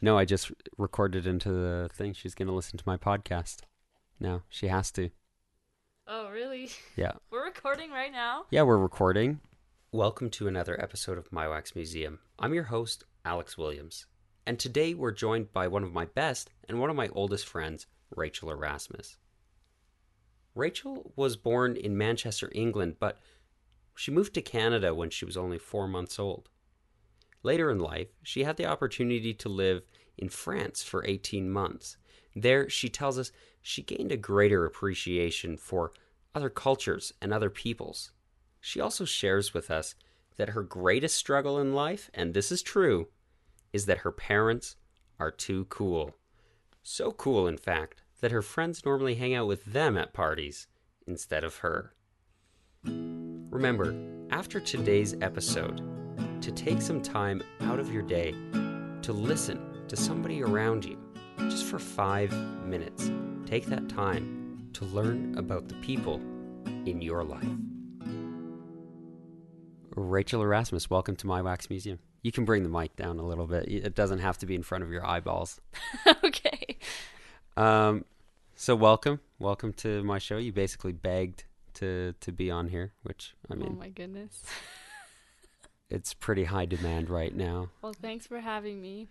No, I just recorded into the thing. She's going to listen to my podcast. No, she has to. Oh, really? Yeah. We're recording right now? Yeah, we're recording. Welcome to another episode of My Wax Museum. I'm your host, Alex Williams. And today we're joined by one of my best and one of my oldest friends, Rachel Erasmus. Rachel was born in Manchester, England, but she moved to Canada when she was only four months old. Later in life, she had the opportunity to live in France for 18 months. There, she tells us she gained a greater appreciation for other cultures and other peoples. She also shares with us that her greatest struggle in life, and this is true, is that her parents are too cool. So cool, in fact, that her friends normally hang out with them at parties instead of her. Remember, after today's episode, to take some time out of your day to listen to somebody around you just for five minutes. Take that time to learn about the people in your life. Rachel Erasmus, welcome to My Wax Museum. You can bring the mic down a little bit. It doesn't have to be in front of your eyeballs. okay. Um, so welcome, welcome to my show. You basically begged to to be on here, which I mean, oh my goodness. it's pretty high demand right now. Well, thanks for having me.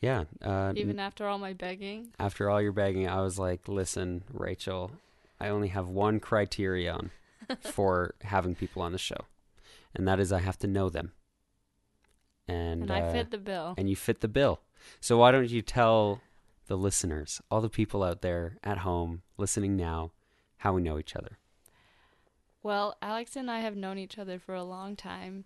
Yeah. Uh, Even after all my begging. after all your begging, I was like, listen, Rachel, I only have one criterion for having people on the show, and that is I have to know them. And, And I uh, fit the bill. and you fit the bill. So why don't you tell the listeners, all the people out there at home listening now, how we know each other? Well, Alex and I have known each other for a long time.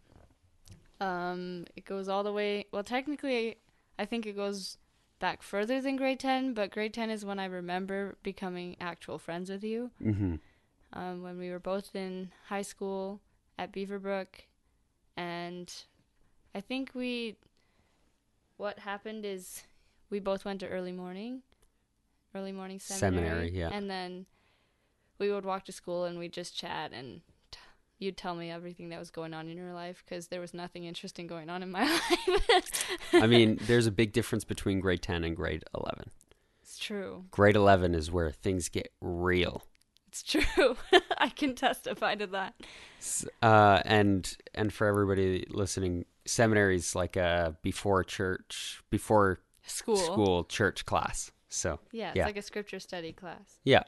Um, it goes all the way. Well, technically, I think it goes back further than grade 10, but grade 10 is when I remember becoming actual friends with you. Mm-hmm. Um, when we were both in high school at Beaverbrook, and I think we. What happened is we both went to early morning, early morning seminary, Seminary, yeah. and then we would walk to school and we'd just chat and you'd tell me everything that was going on in your life because there was nothing interesting going on in my life. I mean, there's a big difference between grade 10 and grade 11. it's true. Grade 11 is where things get real. It's true. I can testify to that. Uh, and and for everybody listening, seminary's like a before church, before School. school church class. So Yeah, it's Yeah. like a scripture study class. yeah,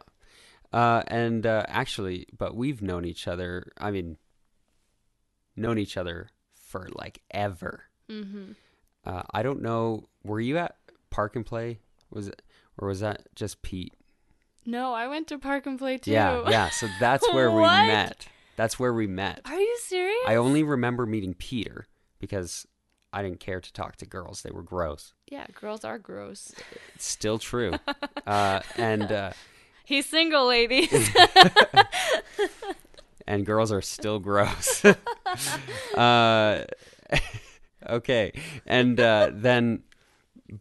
uh, and uh, actually, but we've known each other. I mean, known each other for like ever. Mm-hmm. Uh, I don't know. Were you at Park and Play? Was it, or was that just Pete? No, I went to Park and Play too. Yeah, yeah. So that's where we met. That's where we met. Are you serious? I only remember meeting Peter because I didn't care to talk to girls. They were gross. Yeah, girls are gross. It's still true. uh, and uh, He's single, ladies. and girls are still gross. uh, okay, and uh, then,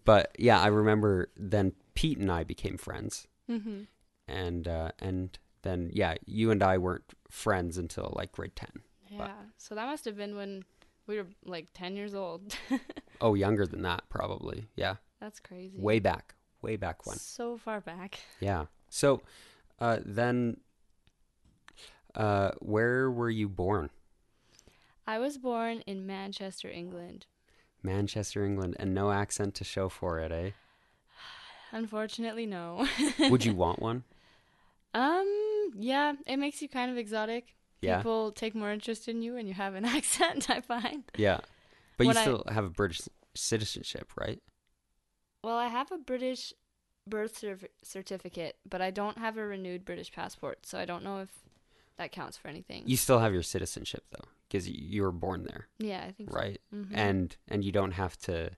but yeah, I remember then Pete and I became friends, mm-hmm. and uh, and then yeah, you and I weren't friends until like grade ten. Yeah. So that must have been when we were like 10 years old. Oh, younger than that, probably. Yeah, That's crazy. way back, way back when. So far back. Yeah. So, uh, then, uh, where were you born? I was born in Manchester, England. Manchester, England, and no accent to show for it, eh? Unfortunately, no. Would you want one? um, yeah, it makes you kind of exotic. Yeah. People take more interest in you when you have an accent, I find. Yeah. But you When I- still have a British citizenship, right? Well, I have a British birth cerf- certificate, but I don't have a renewed British passport, so I don't know if that counts for anything. You still have your citizenship though, because you were born there, yeah, I think right? so. Mhm. And and you don't have to,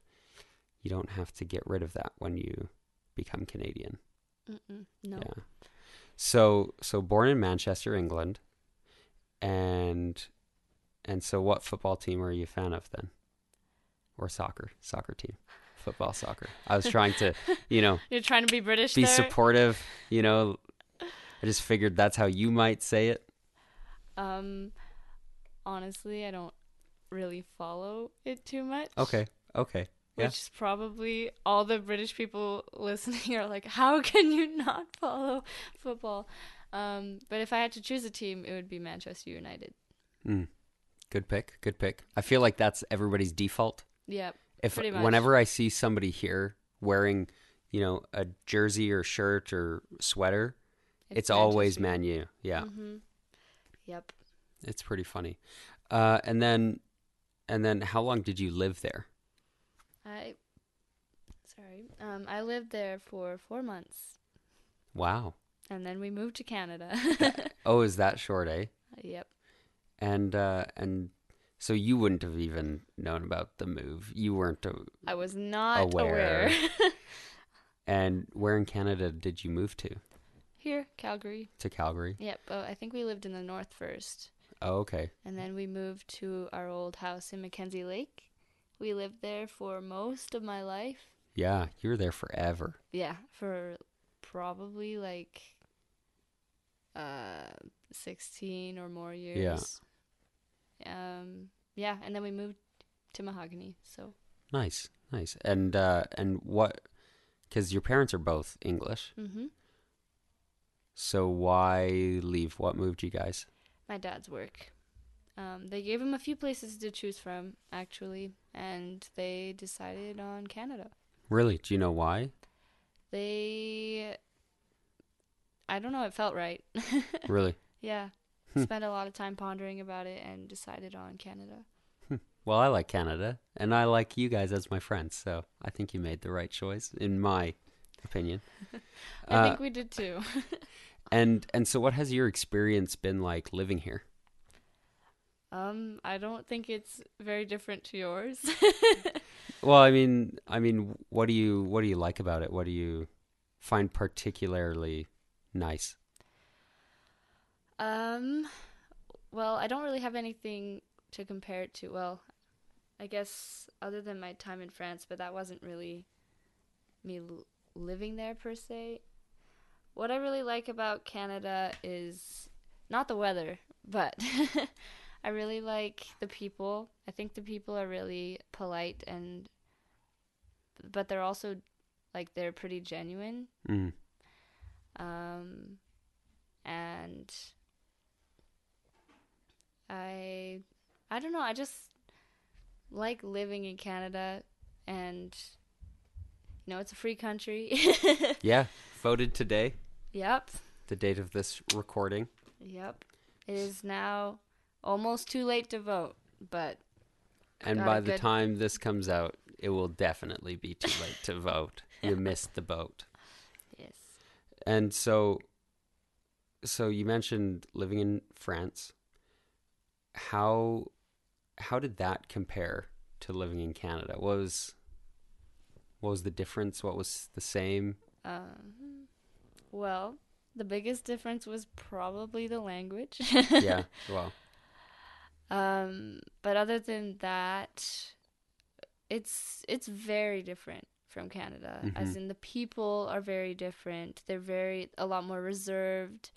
you don't have to get rid of that when you become Canadian. Mm-mm, no. Yeah. So so born in Manchester, England, and and so what football team are you a fan of then? Or soccer, soccer team, football, soccer. I was trying to, you know, You're trying to be British be there? supportive. You know, I just figured that's how you might say it. Um, honestly, I don't really follow it too much. Okay, okay, Yeah. which is probably all the British people listening are like, how can you not follow football? Um, but if I had to choose a team, it would be Manchester United. Mm. Good pick. Good pick. I feel like that's everybody's default. Yep. If whenever I see somebody here wearing, you know, a jersey or shirt or sweater, it's, always Man U. Yeah, hmm Yep. it's pretty funny. Uh, and then, and then, how long did you live there? I sorry. Um, I lived there for four months, Wow. and then we moved to Canada. Oh, is that short, eh? yep. And uh, and so you wouldn't have even known about the move. You weren't. A, I was not Aware. aware. and where in Canada did you move to? Here, Calgary. To Calgary. Yep. Oh, I think we lived in the north first, Oh, okay. and then we moved to our old house in McKenzie Lake. We lived there for most of my life. Yeah, you were there forever. Yeah, for probably like uh 16 or more years. Yeah. Um yeah, and then we moved to Mahogany. So, Nice, nice. And uh, and what? Because your parents are both English, Mm-hmm. so why leave? What moved you guys? My dad's work. Um they gave him a few places to choose from actually, and they decided on Canada. Really? Do you know why? They I don't know, it felt right. Really? yeah. Hmm. Spent a lot of time pondering about it and decided on Canada. Well, I like Canada, and I like you guys as my friends, so I think you made the right choice, in my opinion. I Uh, think we did too. and and so, what has your experience been like living here? Um, I don't think it's very different to yours. Well, I mean, I mean, what do you what do you like about it? What do you find particularly nice? Um, well, I don't really have anything to compare it to. Well, I guess other than my time in France, but that wasn't really me l- living there per se. What I really like about Canada is not the weather, but I really like the people. I think the people are really polite and but they're also like they're pretty genuine. Mm. Um, and I, I don't know. I just like living in Canada, and you know, it's a free country. Yeah, voted today, yep, the date of this recording. yep. It is now almost too late to vote, but And by the good- time this comes out, it will definitely be too late to vote. You missed the boat. yes. And so so you mentioned living in France. How how did that compare to living in Canada? What was what was the difference? What was the same? Um, well, the biggest difference was probably the language. yeah. Well, Um, but other than that, it's it's very different from Canada. As Mhm. in, the people are very different. They're very a lot more reserved.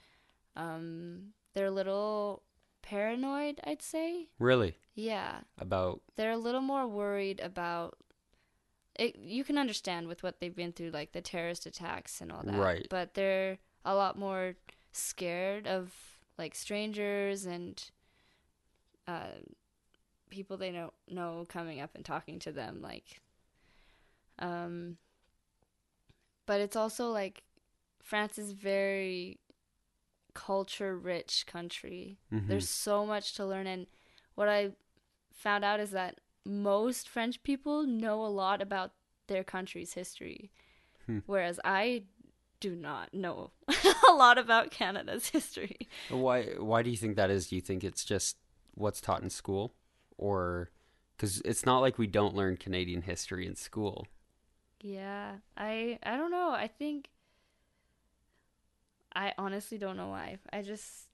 Um, they're a little paranoid, I'd say. really Yeah, about they're a little more worried about. It, you can understand with what they've been through, like the terrorist attacks and all that. Right. But they're a lot more scared of like strangers and uh, people they don't know coming up and talking to them. Like, um, but it's also like France is very culture rich country. Mhm. There's so much to learn and what I found out is that most French people know a lot about their country's history. Hmm. Whereas I do not know a lot about Canada's history. why why do you think that is? Do you think it's just what's taught in school or cuz it's not like we don't learn Canadian history in school. Yeah, I I don't know. I think I honestly don't know why. I just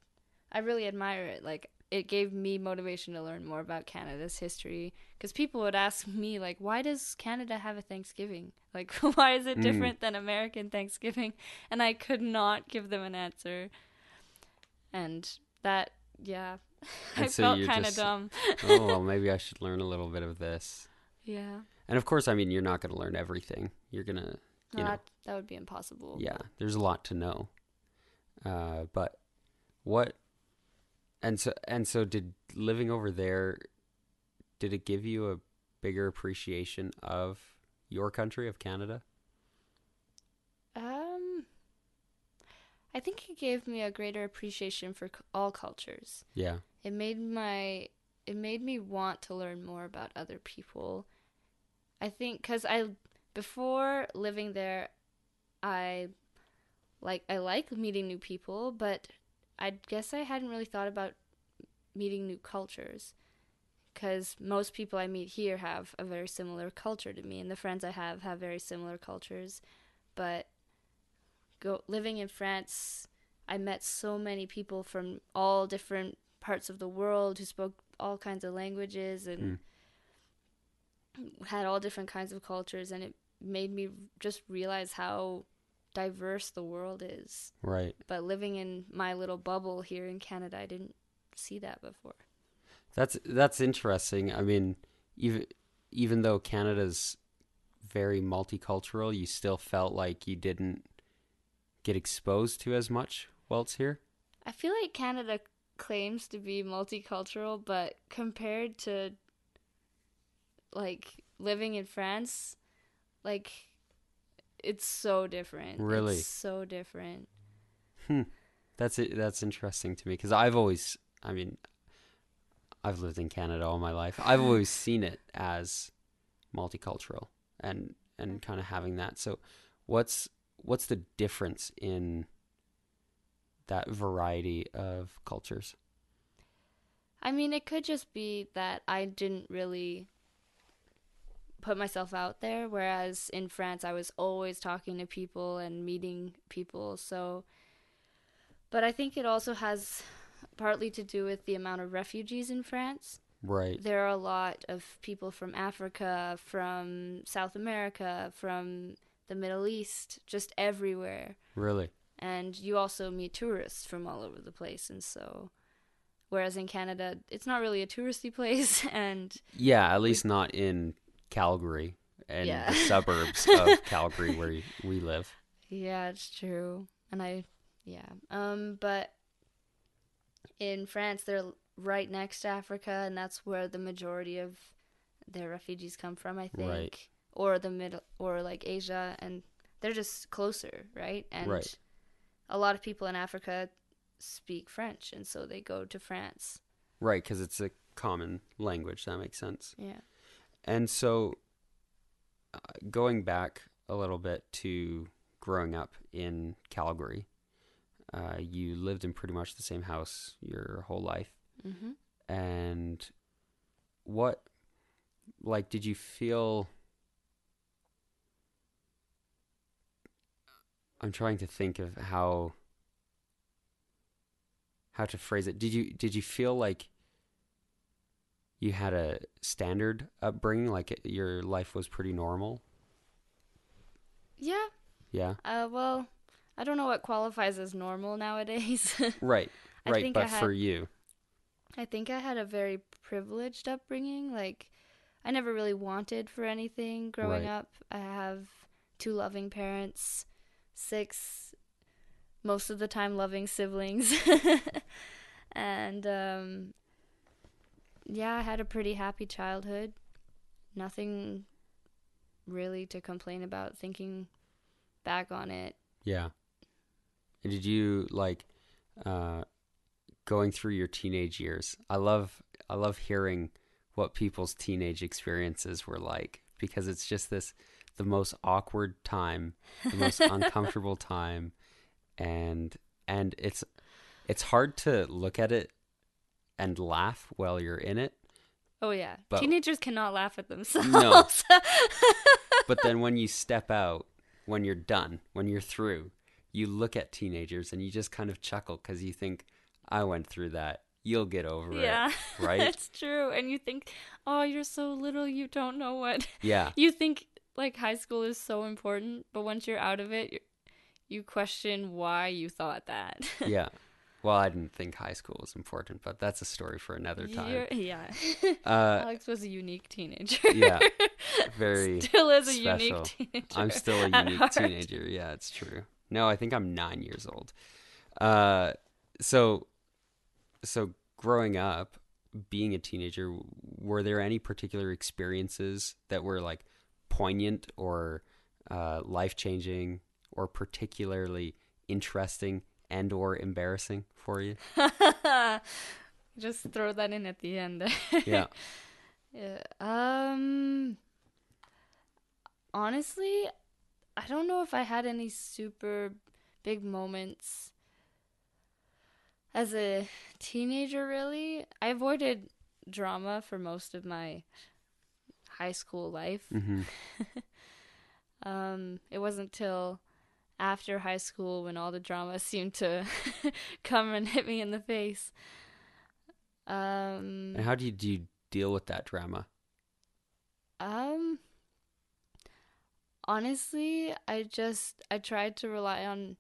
I really admire it. Like it gave me motivation to learn more about Canada's history cuz people would ask me like why does Canada have a Thanksgiving? Like why is it Mm. different than American Thanksgiving? And I could not give them an answer. And that yeah. I so felt kind of dumb. oh, well maybe I should learn a little bit of this. Yeah. And of course, I mean, you're not going to learn everything. You're going to, No, you know, that, that would be impossible. yeah, there's a lot to know. Uh, but what, and so, and so did living over there, did it give you a bigger appreciation of your country, of Canada? Um, I think it gave me a greater appreciation for all cultures. Yeah. It made my it made me want to learn more about other people. I think cuz I before living there I like I like meeting new people, but I guess I hadn't really thought about meeting new cultures cuz most people I meet here have a very similar culture to me and the friends I have have very similar cultures, but go living in France I met so many people from all different parts of the world who spoke all kinds of languages and hmm. had all different kinds of cultures and it made me just realize how diverse the world is Right. but living in my little bubble here in Canada I didn't see that before That's that's interesting. I mean, even even though Canada's very multicultural, you still felt like you didn't get exposed to as much while it's here. I feel like Canada claims to be multicultural but compared to like living in France like it's so different Really? it's so different Hmm. That's it. That's interesting to me because I've always, I mean, I've lived in Canada all my life. I've always seen it as multicultural and and kind of having that. So, what's what's the difference in that variety of cultures? I mean, it could just be that I didn't really put myself out there, whereas in France, I was always talking to people and meeting people. So, but I think it also has partly to do with the amount of refugees in France. Right. There are a lot of people from Africa, from South America, from the Middle East, just everywhere Really. and you also meet tourists from all over the place and so whereas in Canada it's not really a touristy place and Yeah, at least not in Calgary and Yeah. the suburbs of Calgary where we live. yeah it's true and I yeah um but in France they're right next to Africa and that's where the majority of their refugees come from I think Right. or the middle or like Asia and they're just closer right and Right. a lot of people in Africa speak French and so they go to France Right, because it's a common language. That makes sense. yeah And so, uh, going back a little bit to growing up in Calgary, uh, you lived in pretty much the same house your whole life. mhm And what, like, did you feel? I'm trying to think of how how to phrase it. Did you did you feel like you had a standard upbringing, like it, your life was pretty normal? Yeah. Yeah, Uh, well, I don't know what qualifies as normal nowadays. right, right. But had- for you, I think I had a very privileged upbringing. Like, I never really wanted for anything growing Right. up. I have two loving parents, six, most of the time loving siblings. and, um, yeah, I had a pretty happy childhood. Nothing really to complain about thinking back on it. yeah. And did you like uh, going through your teenage years? I love I love hearing what people's teenage experiences were like because it's just this the most awkward time, the most uncomfortable time, and and it's it's hard to look at it and laugh while you're in it. Oh yeah, But- teenagers cannot laugh at themselves. No. But then when you step out, when you're done, when you're through, you look at teenagers and you just kind of chuckle because you think, I went through that. You'll get over yeah, it. Right? it's true. And you think, oh, you're so little, you don't know what. Yeah. You think like high school is so important, but once you're out of it, you you question why you thought that. Yeah. Well, I didn't think high school was important, but that's a story for another time. You're- yeah. Uh, Alex was a unique teenager. yeah, very. Still is a special. unique teenager. I'm still a unique teenager. Yeah, it's true. No, I think I'm nine years old. Uh, so, so growing up, being a teenager, were there any particular experiences that were like poignant or uh, life changing or particularly interesting and or embarrassing for you? Just throw that in at the end. Yeah. Yeah, Um. Honestly, I don't know if I had any super big moments as a teenager. Really, I avoided drama for most of my high school life. hmm Um, it wasn't till after high school when all the drama seemed to come and hit me in the face. Um, And how do you, do you deal with that drama? Um honestly, I just I tried to rely on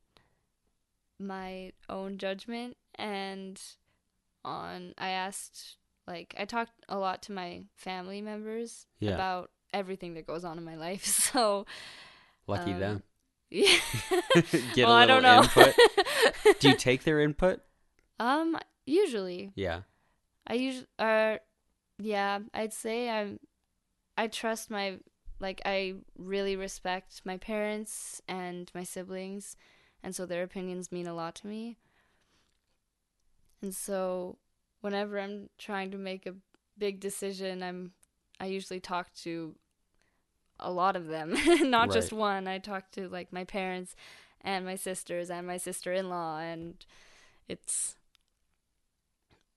my own judgment and on I asked like I talked a lot to my family members Yeah. about everything that goes on in my life. So Lucky um, them. yeah. Get well, I don't know. input. Do you take their input? um usually Yeah. I usually uh yeah, I'd say I'm I trust my like I really respect my parents and my siblings and so their opinions mean a lot to me. And so whenever I'm trying to make a big decision, I'm I usually talk to a lot of them, not just one. I talk to like my parents and my sisters and my sister-in-law and it's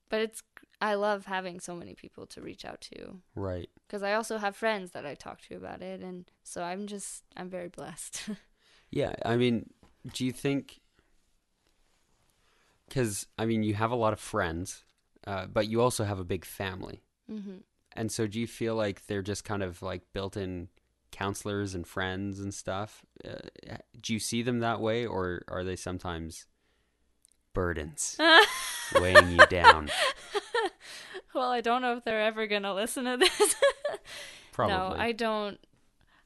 but it's I love having so many people to reach out to Right. because I also have friends that I talk to about it, and so I'm just I'm very blessed. Yeah, I mean, do you think? Because I mean, you have a lot of friends, uh, but you also have a big family, hmm and so do you feel like they're just kind of like built-in counselors and friends and stuff? Uh, do you see them that way, or are they sometimes burdens weighing you down? well, I don't know if they're ever gonna listen to this. Probably. No, I don't.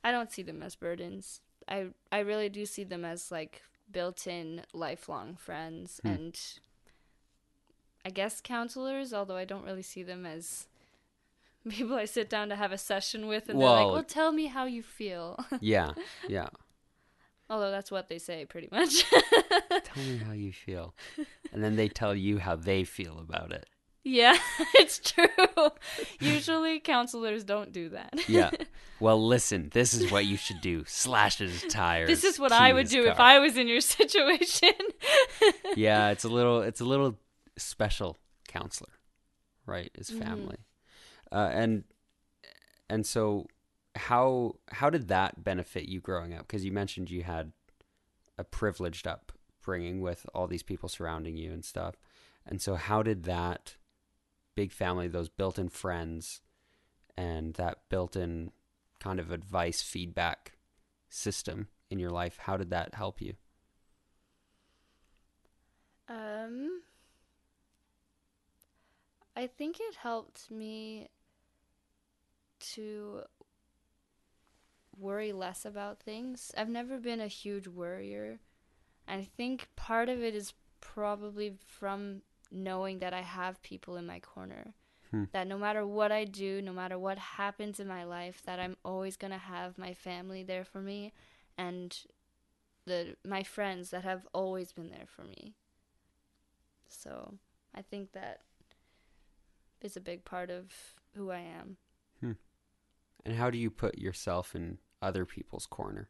I don't see them as burdens. I I really do see them as like built-in lifelong friends Hmm. and I guess counselors. Although I don't really see them as people I sit down to have a session with, and they're like, "Well, tell me how you feel." yeah, yeah. Although that's what they say pretty much. Tell me how you feel, and then they tell you how they feel about it. yeah, it's true. Usually counselors don't do that. Yeah. Well, listen, this is what you should do. Slash his tires. This is what I would do if. I was in your situation. Yeah, it's a little it's a little special counselor, right? His Mhm. family. Uh, and and so how how did that benefit you growing up? Because you mentioned you had a privileged upbringing with all these people surrounding you and stuff. And so how did that big family, those built-in friends and that built-in kind of advice feedback system in your life, how did that help you? Um, I think it helped me to worry less about things. I've never been a huge worrier. And I think part of it is probably from knowing that I have people in my corner. Hmm. That no matter what I do, no matter what happens in my life, that I'm always going to have my family there for me and the my friends that have always been there for me. So, I think that is a big part of who I am. And how do you put yourself in other people's corner?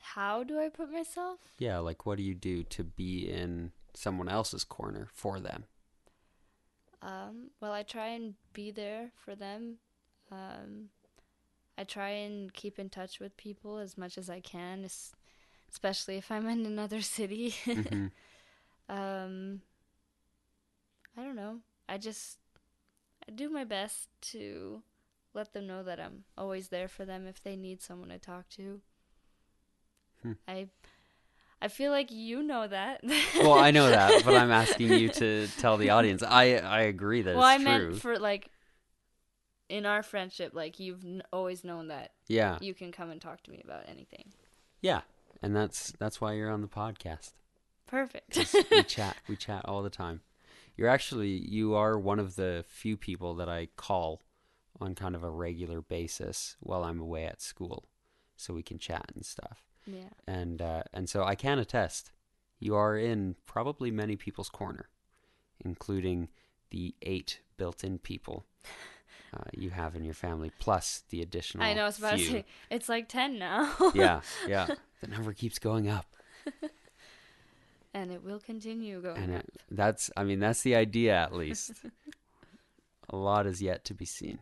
How do I put myself? Yeah, like what do you do to be in someone else's corner for them? Um, well, I try and be there for them. Um, I try and keep in touch with people as much as I can, especially if I'm in another city. Mhm. um, I don't know. I just I do my best to let them know that I'm always there for them if they need someone to talk to. Hmm. I I feel like you know that. well, I know that, but I'm asking you to tell the audience. I I agree that well, I true. meant for like in our friendship, like you've n- always known that yeah, you can come and talk to me about anything. yeah, and that's that's why you're on the podcast. Perfect. we chat, we chat all the time. You're actually you are one of the few people that I call on kind of a regular basis while I'm away at school, so we can chat and stuff. yeah. and uh, and so I can attest, you are in probably many people's corner, including the eight built-in people uh, you have in your family, plus the additional. I know. I was about few. to say it's like ten now. yeah, yeah. The number keeps going up, and it will continue going and up. it, that's I mean that's the idea at least. A lot is yet to be seen.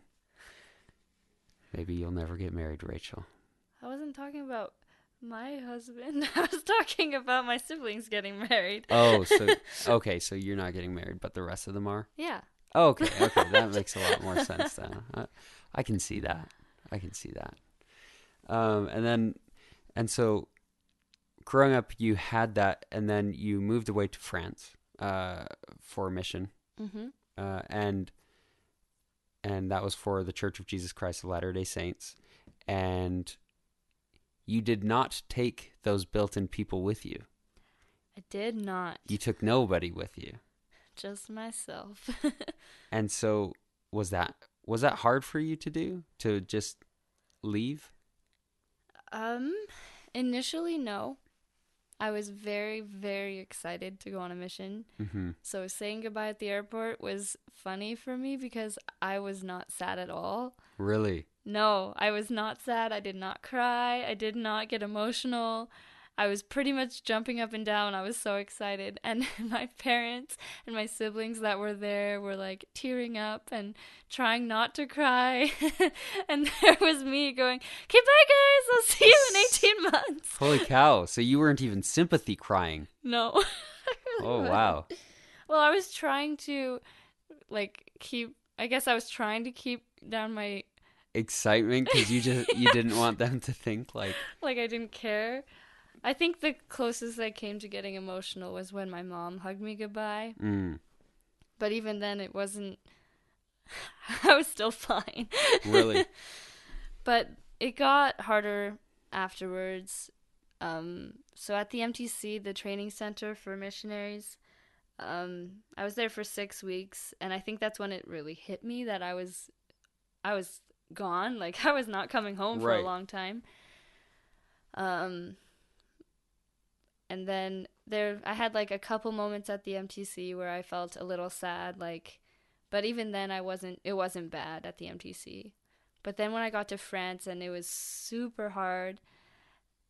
Maybe you'll never get married, Rachel. I wasn't talking about my husband. I was talking about my siblings getting married. Oh, so okay, so you're not getting married, but the rest of them are. Yeah. Oh, okay, okay, that makes a lot more sense then. I, I can see that. I can see that. Um, and then, and so, growing up, you had that, and then you moved away to France uh, for a mission, Mm-hmm. uh, and and that was for the Church of Jesus Christ of Latter Day Saints, and you did not take those built-in people with you. I did not. You took nobody with you. Just myself. And so was that was that hard for you to do to just leave? um, initially, no. I was very, very excited to go on a mission. Mm-hmm. So saying goodbye at the airport was funny for me because I was not sad at all. Really? No, I was not sad. I did not cry. I did not get emotional. I was pretty much jumping up and down. I was so excited. And my parents and my siblings that were there were like tearing up and trying not to cry. and there was me going, okay, bye guys. I'll see you in 18 months. Holy cow! So you weren't even sympathy crying. No. Really Oh wasn't. wow! Well, I was trying to like keep, I guess I was trying to keep down my Excitement because you just you didn't want them to think like like I didn't care. I think the closest I came to getting emotional was when my mom hugged me goodbye. mm, But even then, it wasn't. I was still fine. really. but it got harder afterwards. Um, so at the MTC, the training center for missionaries, um, I was there for six weeks, and I think that's when it really hit me that I was, I was gone. Like I was not coming home for a long time. Um, and then there, I had like a couple moments at the MTC where I felt a little sad, like, but even then, I wasn't. It wasn't bad at the MTC. But then when I got to France and it was super hard,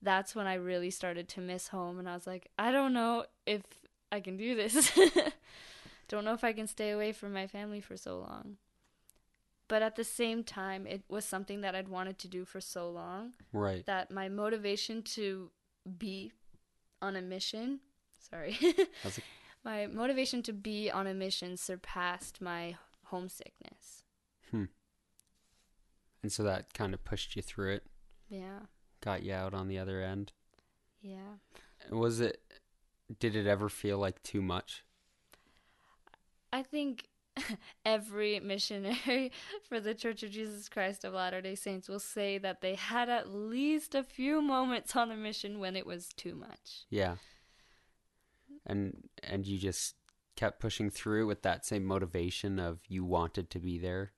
that's when I really started to miss home. And I was like, I don't know if I can do this. don't know if I can stay away from my family for so long. But at the same time, it was something that I'd wanted to do for so long Right. that my motivation to be on a mission, sorry, my motivation to be on a mission surpassed my homesickness. Hmm. And so that kind of pushed you through it, Yeah. got you out on the other end. Yeah. Was it? Did it ever feel like too much? I think every missionary for the Church of Jesus Christ of Latter day Saints will say that they had at least a few moments on a mission when it was too much. Yeah. And and you just kept pushing through with that same motivation of you wanted to be there.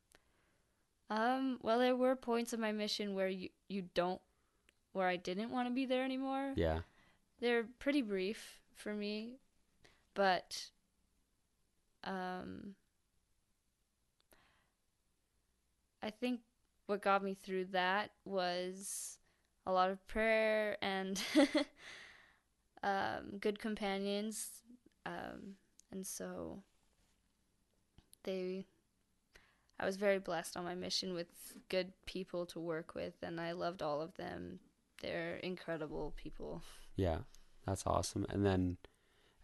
Um, well, there were points of my mission where you, you don't, where I didn't want to be there anymore. Yeah. They're pretty brief for me, but, um, I think what got me through that was a lot of prayer and um, good companions. Um, and so they, I was very blessed on my mission with good people to work with, and I loved all of them. They're incredible people. Yeah. That's awesome. And then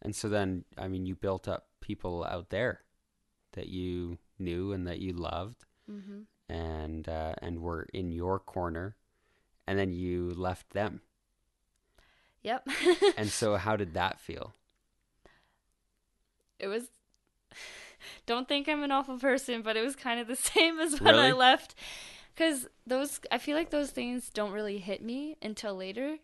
and so then I mean you built up people out there that you knew and that you loved hmm and uh, and were in your corner and then you left them. Yep. and so, how did that feel? it was don't think I'm an awful person, but it was kind of the same as when I left cuz those I feel like those things don't really hit me until later.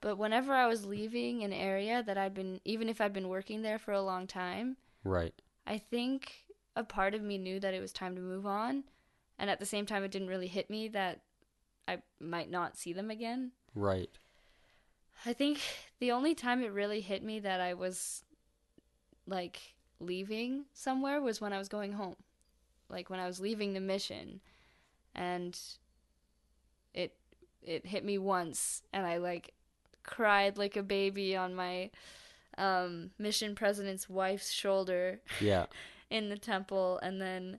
But whenever I was leaving an area that I'd been even if I'd been working there for a long time, Right. I think a part of me knew that it was time to move on, and at the same time it didn't really hit me that I might not see them again. Right. I think the only time it really hit me that I was like leaving somewhere was when I was going home. Like when I was leaving the mission and it it hit me once and I like cried like a baby on my um mission president's wife's shoulder Yeah. in the temple and then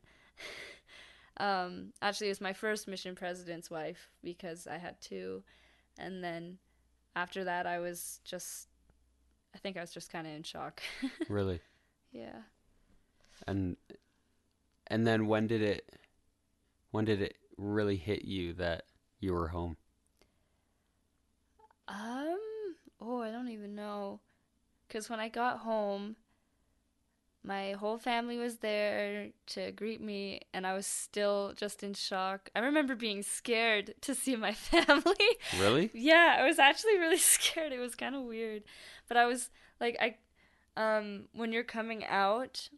um actually it was my first mission president's wife because I had two and then after that I was just I think I was just kind of in shock. Really. yeah. And and then when did it when did it really hit you that you were home? Um oh, I don't even know cuz when I got home my whole family was there to greet me and I was still just in shock. I remember being scared to see my family. Really? Yeah, I was actually really scared. It was kind of weird. But I was like I um when you're coming out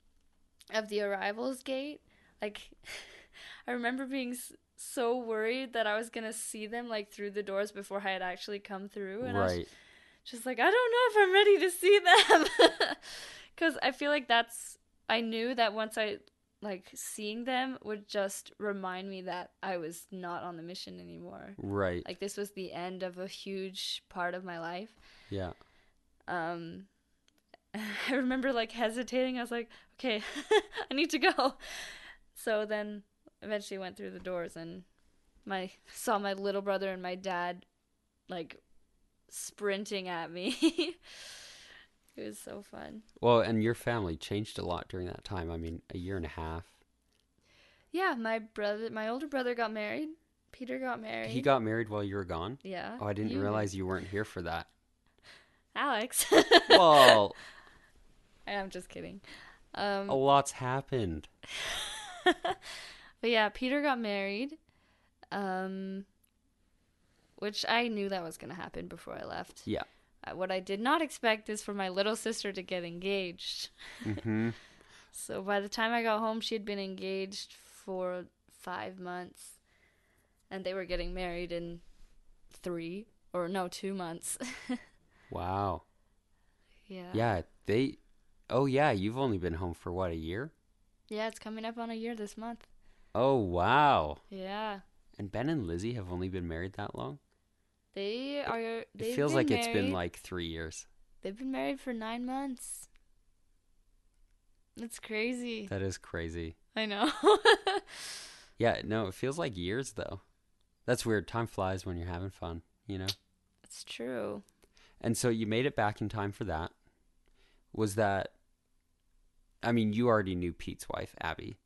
of the arrivals gate, like I remember being s- so worried that I was going to see them like through the doors before I had actually come through and I was just like I don't know if I'm ready to see them. Cuz I feel like that's I knew that once I like seeing them would just remind me that I was not on the mission anymore. Right. like this was the end of a huge part of my life. Yeah. um i remember like hesitating. I was like okay i need to go. So then eventually went through the doors and my saw my little brother and my dad like sprinting at me it was so fun Well, and your family changed a lot during that time. I mean, a year and a half. yeah my brother my older brother got married peter got married He got married while you were gone? yeah Oh, I didn't you- realize you weren't here for that. alex Well, i'm just kidding um a lot's happened. But yeah, Peter got married. Um which I knew that was going to happen before I left. Yeah. Uh, what I did not expect is for my little sister to get engaged. hmm So by the time I got home, she had been engaged for 5 months and they were getting married in 3 or no, 2 months. Wow. yeah. Yeah, they. Oh, yeah, you've only been home for what, a year? Yeah, it's coming up on a year this month. Oh, wow. Yeah. And Ben and Lizzie have only been married that long? They are It feels like it's been like three years. They've been married for 9 months. That's crazy. That is crazy. I know. Yeah, no, it feels like years, though. That's weird. Time flies when you're having fun, you know? it's true. And so you made it back in time for that. Was that. I mean, you already knew Pete's wife, Abby.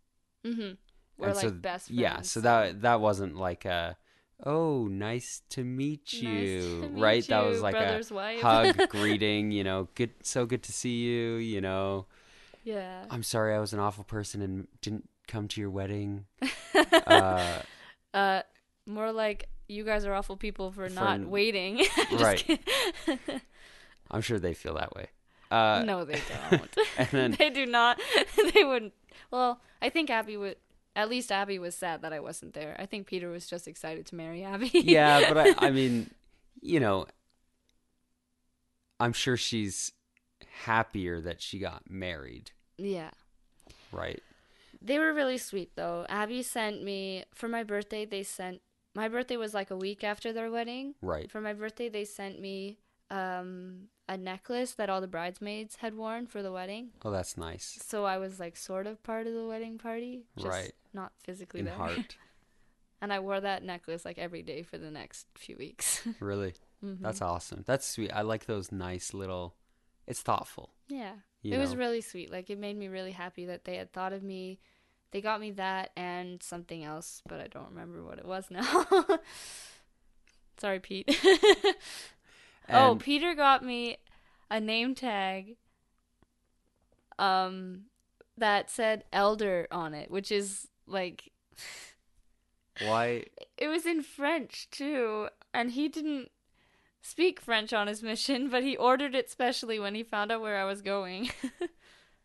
Mm Mhm. We're And like so- best friends. Yeah, so that that wasn't like a, oh, nice to meet Nice you, to meet right? that was like a wife. hug, greeting, you know, good, so good to see you, you know. yeah. I'm sorry I was an awful person and didn't come to your wedding. uh, uh more like you guys are awful people for, For not waiting. Right. I'm sure they feel that way. Uh, no, they don't. they do not. they wouldn't. Well, I think Abby would. At least Abby was sad that I wasn't there. I think Peter was just excited to marry Abby. yeah, but I, I mean, you know, I'm sure she's happier that she got married, yeah. right? They were really sweet though. Abby sent me for my birthday. They sent my birthday was like a week after their wedding. Right. For my birthday, they sent me um, a necklace that all the bridesmaids had worn for the wedding. Oh, that's nice. So I was like sort of part of the wedding party, just Right. Not physically In there. heart. And I wore that necklace like every day for the next few weeks. really. Mhm. That's awesome. That's sweet. I like those nice little. It's thoughtful. yeah. It know? was really sweet. Like it made me really happy that they had thought of me. They got me that and something else, but I don't remember what it was now. Sorry, Pete. oh, Peter got me a name tag um that said elder on it, which is like Why? it was in French too, and he didn't speak French on his mission, but he ordered it specially when he found out where I was going.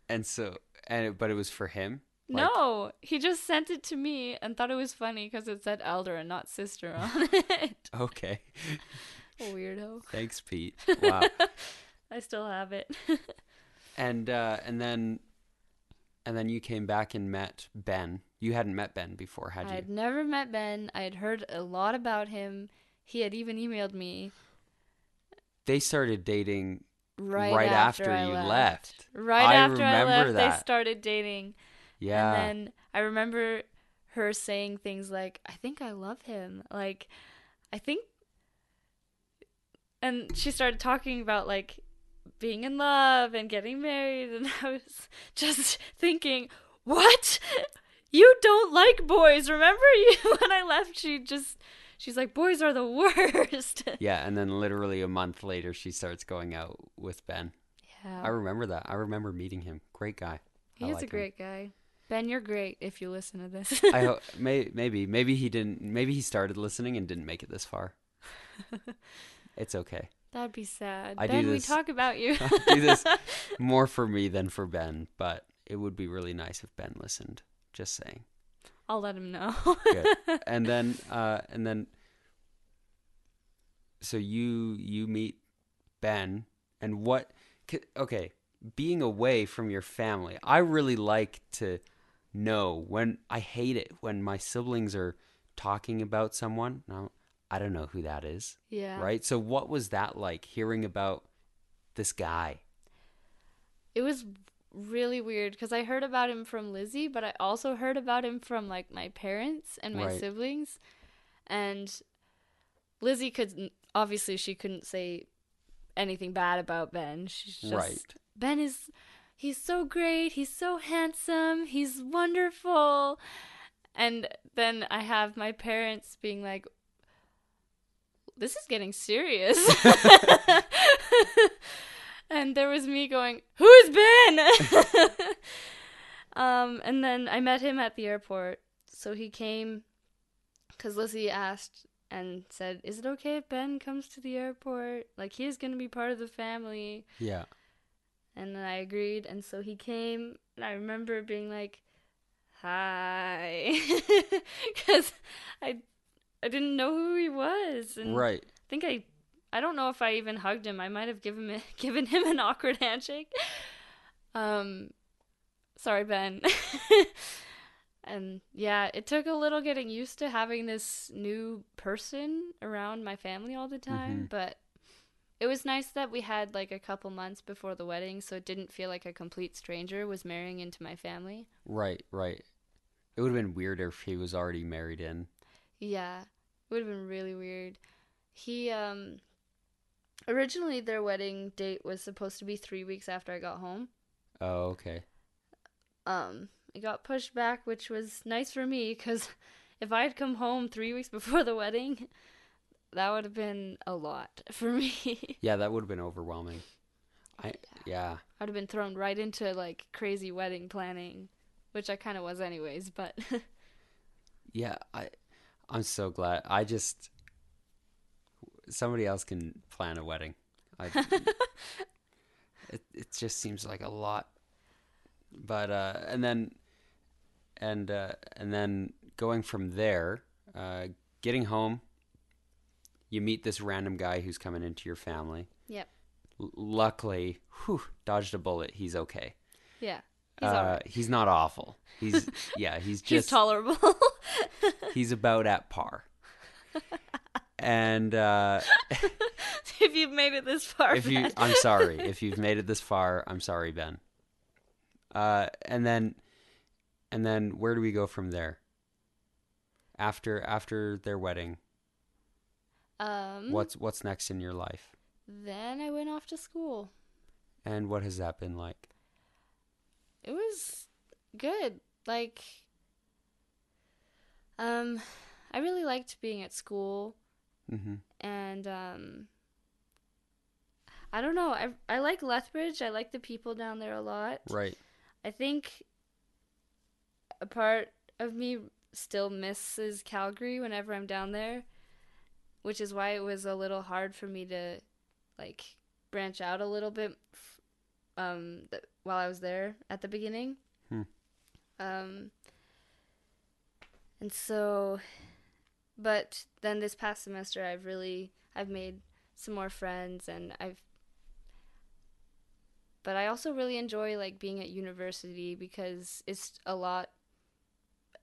And so, and it, but it was for him. Like- no, he just sent it to me and thought it was funny because it said elder and not sister on it. Okay. Weirdo. Thanks, Pete. Wow. I still have it. and uh, and then, and then you came back and met Ben. You hadn't met Ben before, had I you? I had never met Ben. I had heard a lot about him. He had even emailed me They started dating right, Right after, after you left. left. Right I after I left, they started dating. Yeah. And then I remember her saying things like, I think I love him. Like, I think. And she started talking about, like, being in love and getting married. And I was just thinking, what? You don't like boys. Remember you when I left? She just. She's like, boys are the worst. yeah, and then literally a month later, she starts going out with Ben. Yeah. I remember that. I remember meeting him. Great guy. He I is like a him. great guy. Ben, you're great if you listen to this. I hope may, maybe maybe he didn't. Maybe he started listening and didn't make it this far. It's okay. That'd be sad. I ben, we talk about you. I do this more for me than for Ben, but it would be really nice if Ben listened. Just saying. I'll let him know. Good. and then uh and then so you you meet Ben and what okay, being away from your family. I really like to know when I hate it when my siblings are talking about someone. No, I don't know who that is. yeah. Right? So what was that like hearing about this guy? It was really weird because I heard about him from Lizzie, but I also heard about him from like my parents and my Right. siblings. And Lizzie could obviously she couldn't say anything bad about Ben. She's just Right. Ben is he's so great, he's so handsome, he's wonderful. And then I have my parents being like this is getting serious. and there was me going, "Who's Ben?" um and then I met him at the airport. So he came cuz Lizzie asked and said, "Is it okay if Ben comes to the airport? Like he is going to be part of the family." Yeah. And then I agreed, and so he came, and I remember being like, "Hi," because I I didn't know who he was, and Right. I think I I don't know if I even hugged him. I might have given him given him an awkward handshake. Um, sorry, Ben. and yeah, it took a little getting used to having this new person around my family all the time, Mhm. but it was nice that we had like a couple months before the wedding, so it didn't feel like a complete stranger was marrying into my family. Right, right. It would have been weirder if he was already married in. Yeah, it would have been really weird. He um originally their wedding date was supposed to be 3 weeks after I got home. Oh, okay. Um it got pushed back, which was nice for me cuz if I had come home 3 weeks before the wedding, that would have been a lot for me. Yeah, that would have been overwhelming. I yeah. I'd have been thrown right into like crazy wedding planning, which I kind of was anyways, but Yeah, I I'm so glad. I just somebody else can plan a wedding. I, it it just seems like a lot. But uh and then and uh and then going from there, uh getting home, you meet this random guy who's coming into your family. Yep. L- luckily, whew, dodged a bullet. He's okay. yeah. He's uh, alright. he's not awful. He's yeah, he's He's just tolerable. he's about at par. And uh, if you've made it this far, if you, Ben. I'm sorry if you've made it this far. I'm sorry, Ben. Uh, and then, and then where do we go from there? After after their wedding, um, what's what's next in your life? Then I went off to school. And what has that been like? It was good. Like, um, I really liked being at school, hmm and um, I don't know. I I like Lethbridge. I like the people down there a lot. Right. I think a part of me still misses Calgary whenever I'm down there, which is why it was a little hard for me to like branch out a little bit um th- while I was there at the beginning. Hmm. Um and so but then this past semester I've really I've made some more friends and I've but I also really enjoy like being at university because it's a lot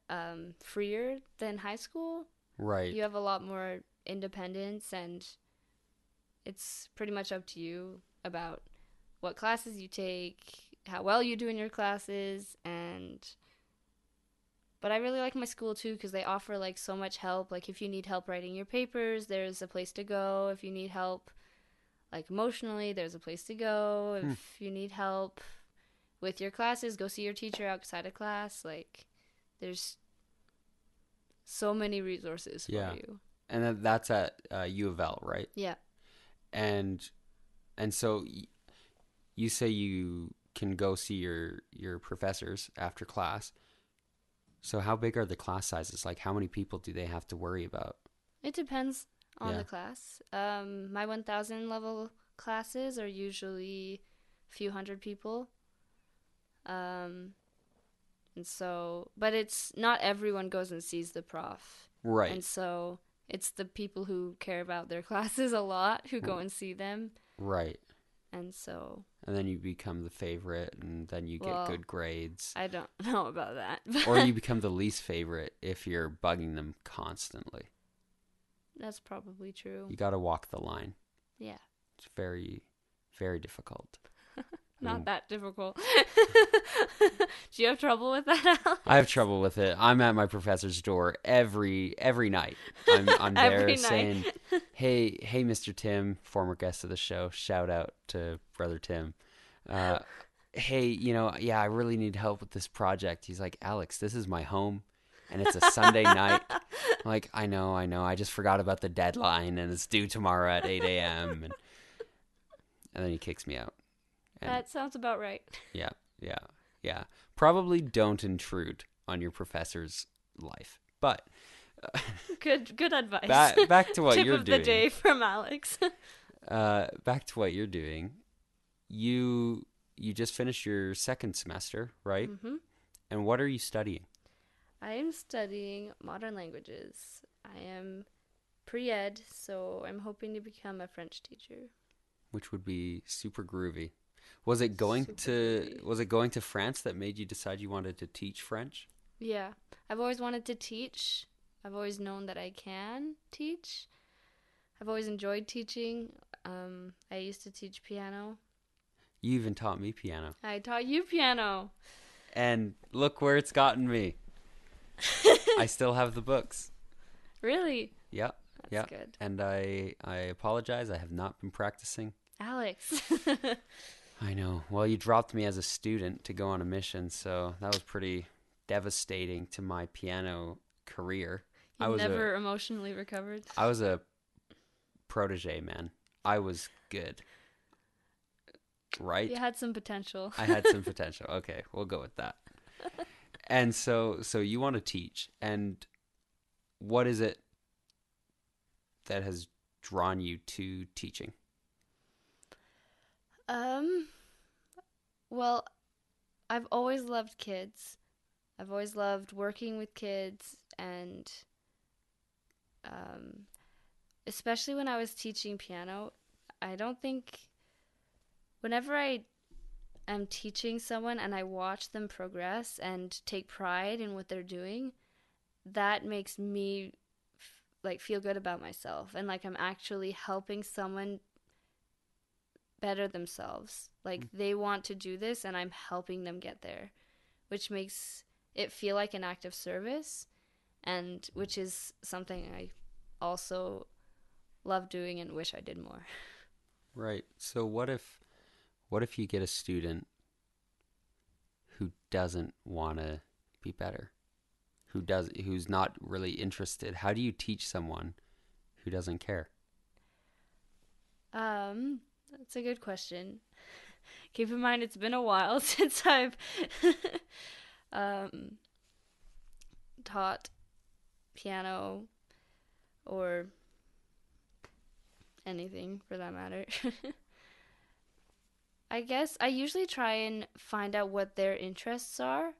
um, freer than high school. Right. You have a lot more independence, and it's pretty much up to you about what classes you take, how well you do in your classes, and. But I really like my school too because they offer like so much help. Like if you need help writing your papers, there's a place to go. If you need help like emotionally, there's a place to go. If Hmm. you need help with your classes, go see your teacher outside of class. Like there's so many resources for Yeah. you. and that's at uh, U of L, right? Yeah. And and so y- you say you can go see your your professors after class. So how big are the class sizes? Like how many people do they have to worry about? It depends on Yeah. the class. Um, my 1000 level classes are usually a few hundred people. Um, and so, but it's not everyone goes and sees the prof. Right. And so it's the people who care about their classes a lot who go and see them. right. And so And then you become the favorite and then you get Well, good grades. I don't know about that. or you become the least favorite if you're bugging them constantly. That's probably true. You got to walk the line. Yeah. It's very very difficult. Not Mm. that difficult. Do you have trouble with that, Al? I have trouble with it. I'm at my professor's door every every night. I'm, I'm there saying, "Hey, hey, Mr. Tim, former guest of the show. Shout out to brother Tim. Uh, hey, you know, yeah, I really need help with this project." He's like, "Alex, this is my home, and it's a Sunday night." I'm like, "I know, I know. I just forgot about the deadline, and it's due tomorrow at 8 a.m." And, and then he kicks me out. And That sounds about right. yeah, yeah, yeah. Probably don't intrude on your professor's life. But Good good advice. back back to what Tip you're of doing. the day from Alex. Uh, back to what you're doing. You you just finished your second semester, right? hmm And what are you studying? I am studying modern languages. I am pre-ed, so I'm hoping to become a French teacher. Which would be super groovy. Was it going Super to groovy. was it going to France that made you decide you wanted to teach French? Yeah, I've always wanted to teach. I've always known that I can teach. I've always enjoyed teaching. Um, I used to teach piano. You even taught me piano. I taught you piano. And look where it's gotten me. I still have the books. Really? Yep. That's Yeah. good. And I I apologize. I have not been practicing. Alex. I know. Well, you dropped me as a student to go on a mission, so that was pretty devastating to my piano career. I was never emotionally recovered. I was a protege, man. I was good. Right? You had some potential. I had some potential. Okay, we'll go with that. And so so you want to teach and what is it that has drawn you to teaching? Um, well, I've always loved kids. I've always loved working with kids and um, especially when I was teaching piano, I don't think whenever I am teaching someone and I watch them progress and take pride in what they're doing, that makes me f- like feel good about myself and like I'm actually helping someone better themselves. Like they want to do this and I'm helping them get there, which makes it feel like an act of service and which is something I also love doing and wish I did more. Right. So what if what if you get a student who doesn't want to be better? Who does who's not really interested? How do you teach someone who doesn't care? Um It's a good question. Keep in mind, it's been a while since I've um, taught piano or anything for that matter. I guess I usually try and find out what their interests are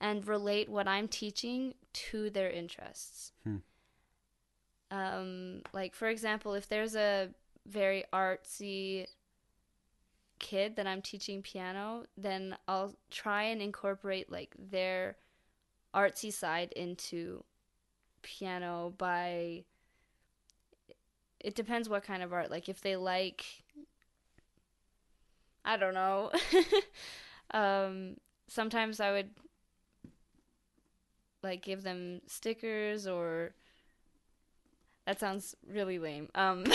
and relate what I'm teaching to their interests. Hmm. Um, like, for example, if there's a very artsy kid that I'm teaching piano, then I'll try and incorporate like their artsy side into piano by it depends what kind of art. Like if they like I don't know. um sometimes I would like give them stickers or that sounds really lame. Um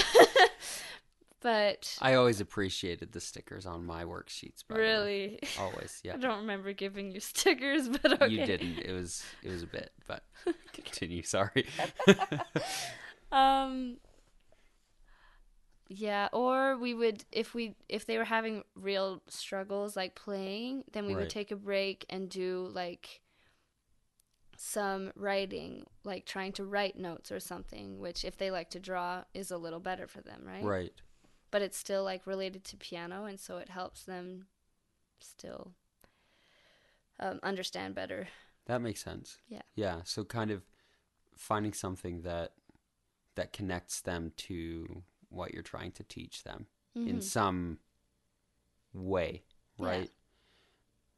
but I always appreciated the stickers on my worksheets. By the way. really always, yeah. I don't remember giving you stickers, but okay. You didn't. It was it was a bit, but continue. Sorry. Um yeah, or we would if we if they were having real struggles like playing, then we Right. would take a break and do like some writing, like trying to write notes or something, which if they like to draw is a little better for them, right? right. But it's still like related to piano and so it helps them still um, understand better. That makes sense. Yeah. Yeah. So kind of finding something that that connects them to what you're trying to teach them in Mhm. some way, Yeah. right?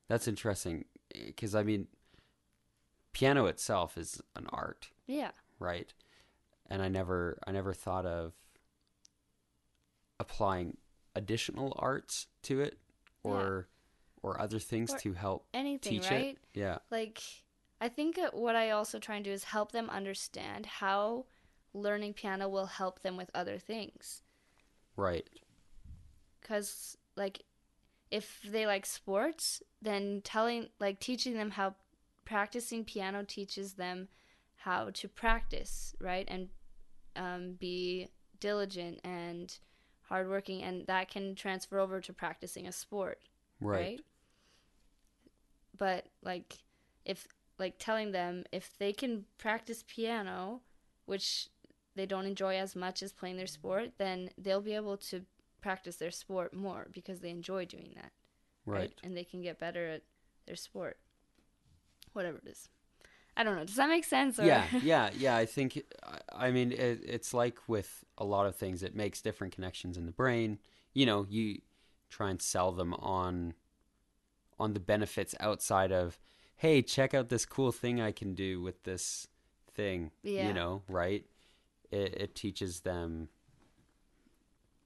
That's interesting because I mean, piano itself is an art, Yeah. right? And I never, I never thought of applying additional arts to it, or or other things Or to help Anything, teach right? it. Yeah, like i think what i also try and do is help them understand how learning piano will help them with other things right. because like if they like sports then telling like teaching them how practicing piano teaches them how to practice right and um, be diligent and hardworking and that can transfer over to practicing a sport Right. right? But like if like telling them if they can practice piano, which they don't enjoy as much as playing their sport, then they'll be able to practice their sport more because they enjoy doing that, Right. And they can get better at their sport. Whatever it is. I don't know. Does that make sense? Or? Yeah, yeah, yeah. I think, I- mean, it, it's like with a lot of things, it makes different connections in the brain. You know, you try and sell them on on the benefits outside of, hey, check out this cool thing I can do with this thing. Yeah. You know, right? It, it teaches them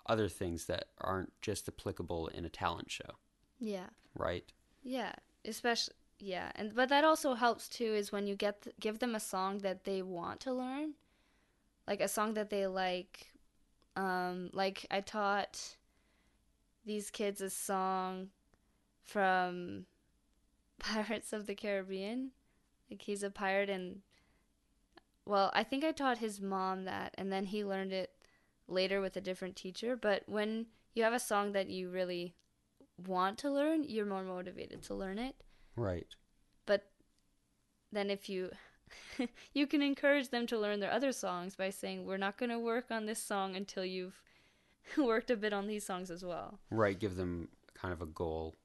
other things that aren't just applicable in a talent show, yeah. right? Yeah, especially yeah, and but that also helps too is when you get th- give them a song that they want to learn, like a song that they like. Um, like I taught these kids a song from Pirates of the Caribbean. Like he's a pirate and well, I think I taught his mom that and then he learned it later with a different teacher, but when you have a song that you really want to learn, you're more motivated to learn it. Right. But then if you you can encourage them to learn their other songs by saying we're not going to work on this song until you've worked a bit on these songs as well. Right. Give them kind of a goal,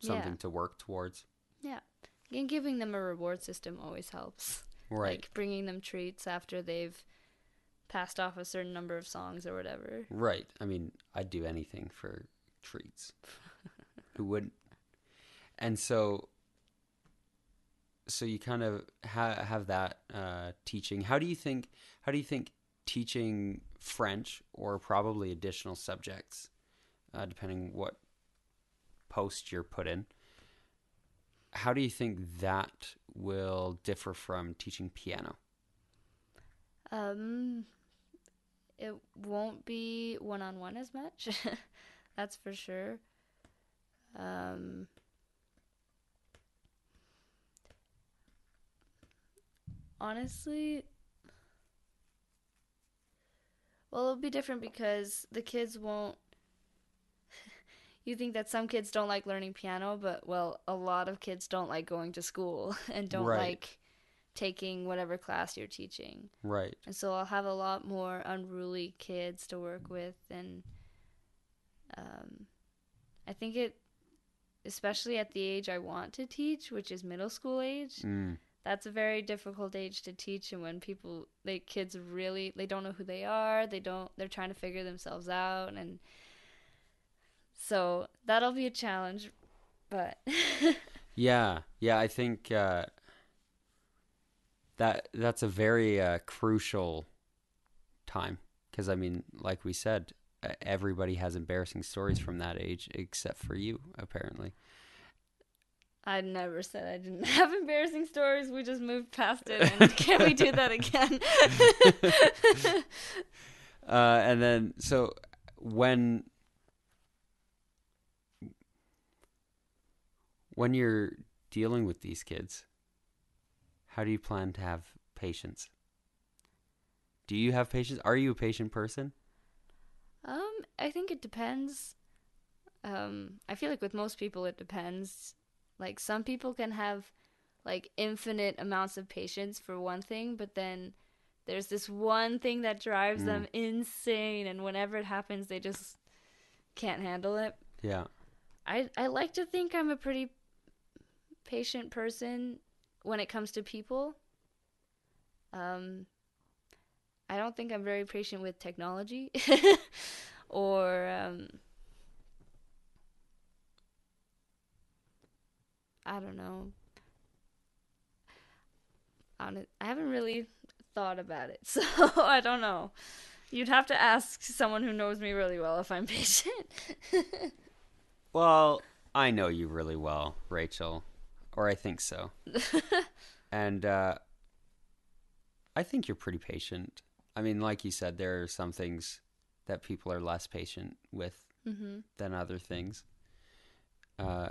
something Yeah. to work towards. Yeah. And giving them a reward system always helps. Right. Like bringing them treats after they've passed off a certain number of songs or whatever. Right. I mean, I'd do anything for treats. Who wouldn't? And so, so you kind of ha- have that uh, teaching. How do you think? How do you think teaching French or probably additional subjects, uh, depending what post you're put in, how do you think that will differ from teaching piano? Um it won't be one on one as much. That's for sure. Um Honestly, well, it'll be different because the kids won't you think that some kids don't like learning piano, but well, a lot of kids don't like going to school and don't Right. like taking whatever class you're teaching. Right. And so I'll have a lot more unruly kids to work with and um I think it especially at the age I want to teach, which is middle school age, Mm. That's a very difficult age to teach and when people they kids really they don't know who they are they don't they're trying to figure themselves out and so that'll be a challenge but Yeah, yeah, I think uh, that that's a very uh, crucial time because I mean, like we said, everybody has embarrassing stories from that age, except for you, apparently. I never said i didn't have embarrassing stories we just moved past it and can we do that again Uh, and then, so when when you're dealing with these kids, how do you plan to have patience? Do you have patience? Are you a patient person? Um, I think it depends. Um, I feel like with most people it depends. Like some people can have like infinite amounts of patience for one thing, but then there's this one thing that drives Mm. them insane and whenever it happens they just can't handle it. Yeah. I I like to think I'm a pretty patient person when it comes to people. Um I don't think I'm very patient with technology or um I don't know. I haven't really thought about it, so I don't know. You'd have to ask someone who knows me really well if I'm patient. Well, I know you really well, Rachel, or I think so. and uh, I think you're pretty patient. I mean, like you said, there are some things that people are less patient with mhm. than other things. Uh,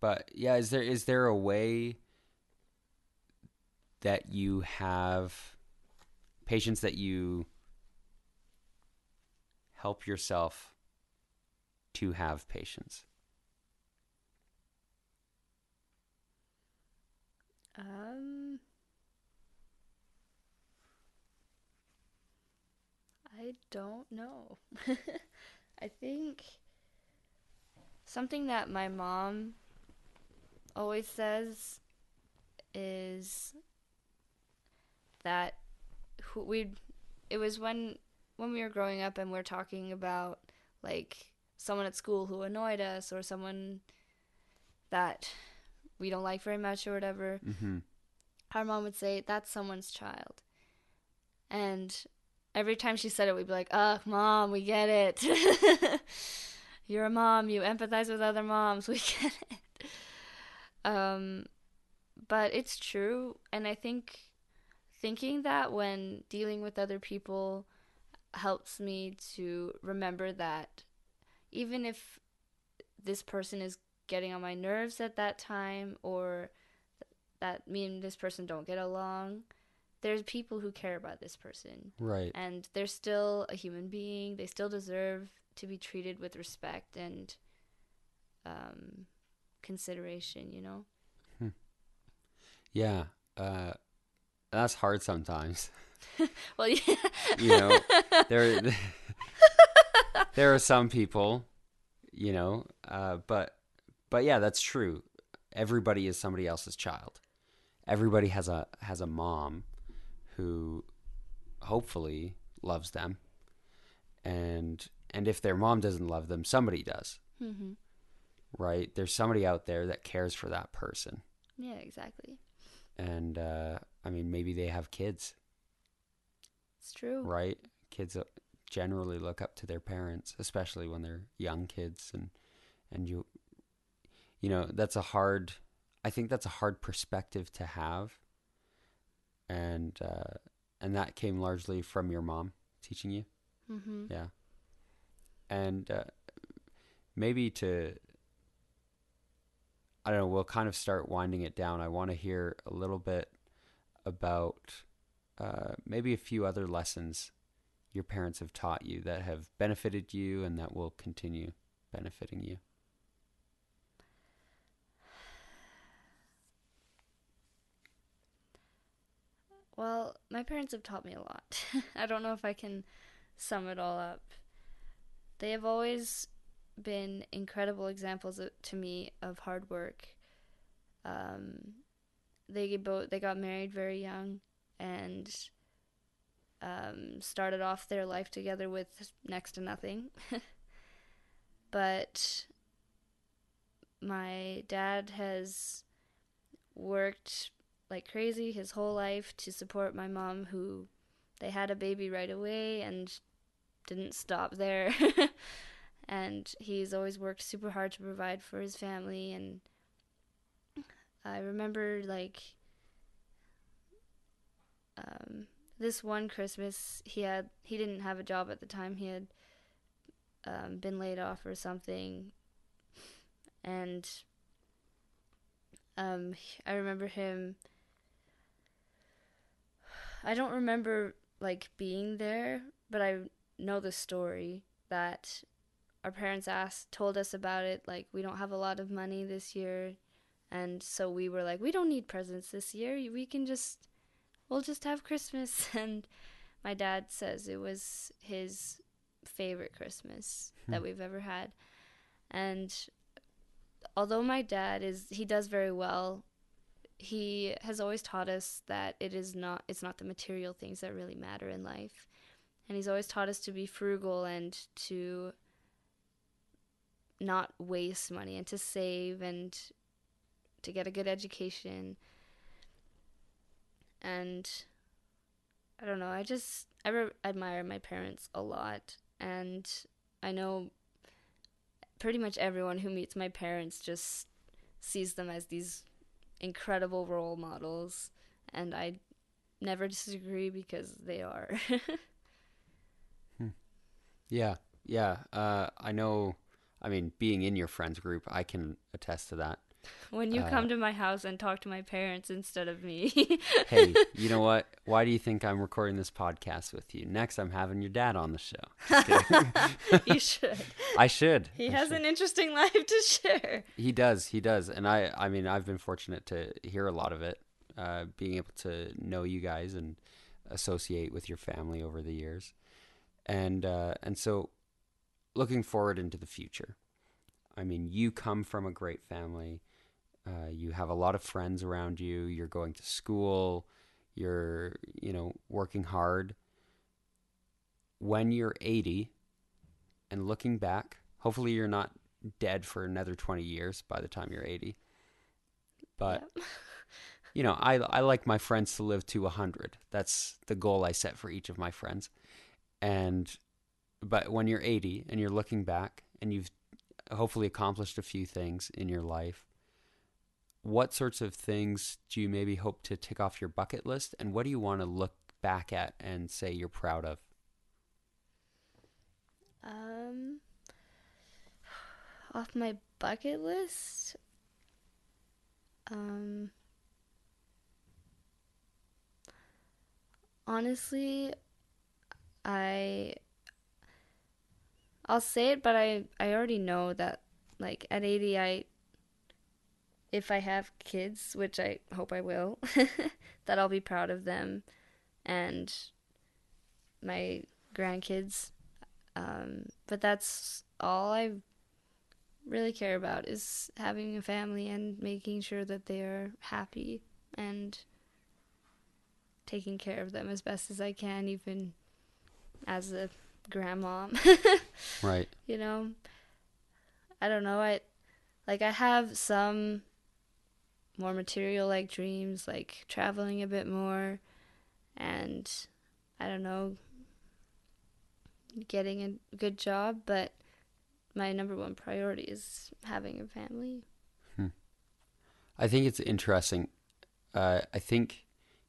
but yeah, is there is there a way that you have patience that you help yourself to have patience? Um, I don't know. I think something that my mom always says is that who we it was when when we were growing up and we are talking about like someone at school who annoyed us or someone that we don't like very much or whatever Mm-hmm. our mom would say that's someone's child. And every time she said it we'd be like ugh mom we get it. You're a mom you empathize with other moms we get it um but it's true and i think thinking that when dealing with other people helps me to remember that even if this person is getting on my nerves at that time or that me and this person don't get along, there's people who care about this person. Right. And they're still a human being. They still deserve to be treated with respect and um, consideration, you know? Yeah. Uh, that's hard sometimes. Well, yeah. You know, there there are some people, you know, uh, but but yeah, that's true. Everybody is somebody else's child. Everybody has a has a mom who hopefully loves them, and and if their mom doesn't love them, somebody does, hmm right? There's somebody out there that cares for that person, Yeah, exactly. and uh, I mean, maybe they have kids, It's true. right? Kids uh, generally look up to their parents, especially when they're young kids, and and you, you know, that's a hard. I think that's a hard perspective to have, and uh, and that came largely from your mom teaching you, hmm yeah, and uh, maybe to. I don't know. We'll kind of start winding it down. I want to hear a little bit about uh, maybe a few other lessons your parents have taught you that have benefited you and that will continue benefiting you? Well, my parents have taught me a lot. I don't know if I can sum it all up. They have always been incredible examples of, to me of hard work. Um, they both they got married very young and um, started off their life together with next to nothing. but my dad has worked like crazy his whole life to support my mom who they had a baby right away and didn't stop there and he's always worked super hard to provide for his family and i remember like um, this one christmas he had he didn't have a job at the time. He had um, been laid off or something. And um, i remember him I don't remember like being there, but I know the story that our parents asked told us about it like we don't have a lot of money this year. And so we were like we don't need presents this year. We can just we'll just have christmas. And my dad says it was his favorite christmas hmm. that we've ever had. And although my dad is he does very well he has always taught us that it is not it's not the material things that really matter in life. And he's always taught us to be frugal and to not waste money and to save and to get a good education and i don't know i just i re- admire my parents a lot and i know pretty much everyone who meets my parents just sees them as these incredible role models, and I never disagree because they are. hmm. Yeah, yeah. Uh, I know. I mean, being in your friends group, I can attest to that. When you uh, come to my house and talk to my parents instead of me. hey, you know what? Why do you think I'm recording this podcast with you? Next, I'm having your dad on the show. you should. I should. He I has should. an interesting life to share. He does. He does. And I, I mean, I've been fortunate to hear a lot of it. Uh, being able to know you guys and associate with your family over the years, and uh, and so looking forward into the future. I mean, you come from a great family uh, you have a lot of friends around you. You're going to school. You're, you know, working hard. When you're 80 and looking back, hopefully you're not dead for another 20 years by the time you're 80. But, yep. you know, I, I like my friends to live to 100. That's the goal I set for each of my friends. And, but when you're 80 and you're looking back and you've hopefully accomplished a few things in your life, what sorts of things do you maybe hope to tick off your bucket list? And what do you want to look back at and say you're proud of? Um off my bucket list? Um honestly i i'll say it but i i already know that like at 80 i if I have kids, which I hope I will, that I'll be proud of them and my grandkids. Um, but that's all I really care about is having a family and making sure that they are happy and taking care of them as best as I can, even as a grandma. right. You know, I don't know. I like I have some more material like dreams, like traveling a bit more, and I don't know, getting a good job. But my number one priority is having a family. Hmm. I think it's interesting. Uh, I think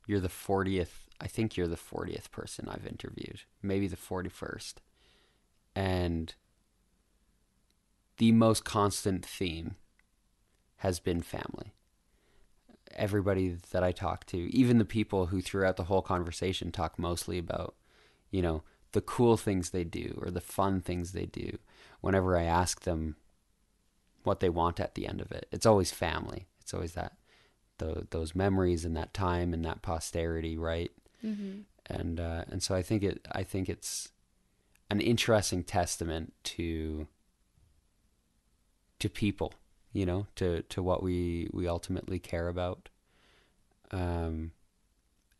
you're the 40th. I think you're the 40th person I've interviewed, maybe the 41st. And the most constant theme has been family everybody that I talk to, even the people who throughout the whole conversation talk mostly about, you know, the cool things they do or the fun things they do whenever I ask them what they want at the end of it. It's always family. It's always that the, those memories and that time and that posterity, right? Mm-hmm. And uh, and so I think it I think it's an interesting testament to to people, you know, to to what we we ultimately care about. Um,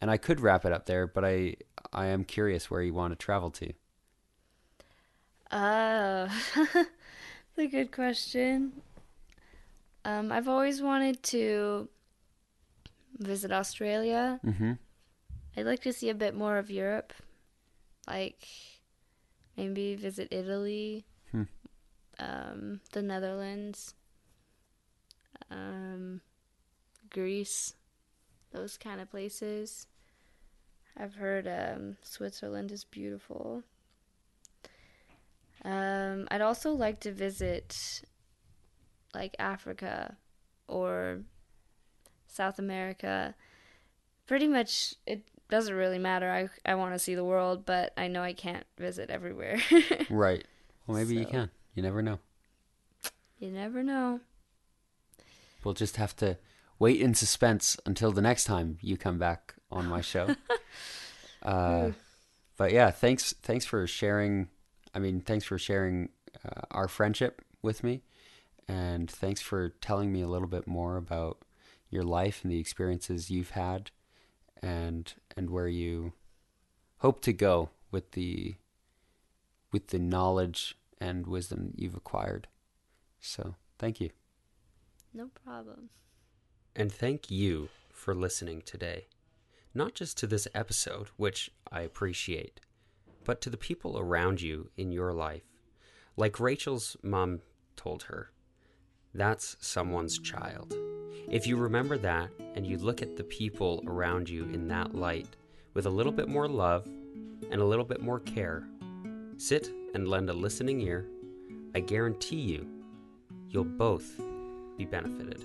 and I could wrap it up there, but I I am curious where you want to travel to. Uh, that's a good question. Um, I've always wanted to visit Australia. Mm-hmm. I'd like to see a bit more of Europe, like maybe visit Italy, Hmm. um, the Netherlands, um, Greece, those kind of places. I've heard um, Switzerland is beautiful. Um, I'd also like to visit like Africa or South America. Pretty much, it doesn't really matter. I I want to see the world, but I know I can't visit everywhere. Right. Well, maybe you can. You never know. you never know. We'll just have to wait in suspense until the next time you come back on my show. uh, but yeah, thanks thanks for sharing. I mean, thanks for sharing uh, our friendship with me, and thanks for telling me a little bit more about your life and the experiences you've had, and and where you hope to go with the with the knowledge and wisdom you've acquired. So, thank you. No problem. And thank you for listening today. Not just to this episode, which I appreciate, but to the people around you in your life. Like Rachel's mom told her, that's someone's child. If you remember that and you look at the people around you in that light with a little bit more love and a little bit more care, sit and lend a listening ear, I guarantee you, you'll both be benefited.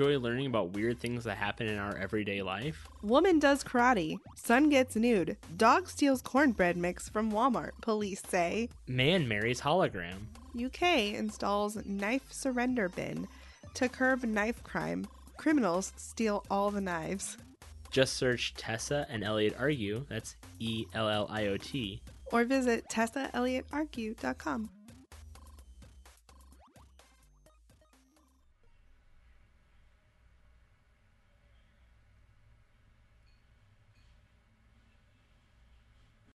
Enjoy learning about weird things that happen in our everyday life? Woman does karate. Son gets nude. Dog steals cornbread mix from Walmart. Police say. Man marries hologram. UK installs knife surrender bin to curb knife crime. Criminals steal all the knives. Just search Tessa and Elliot argue. That's E L L I O T. Or visit TessaElliottArgue.com.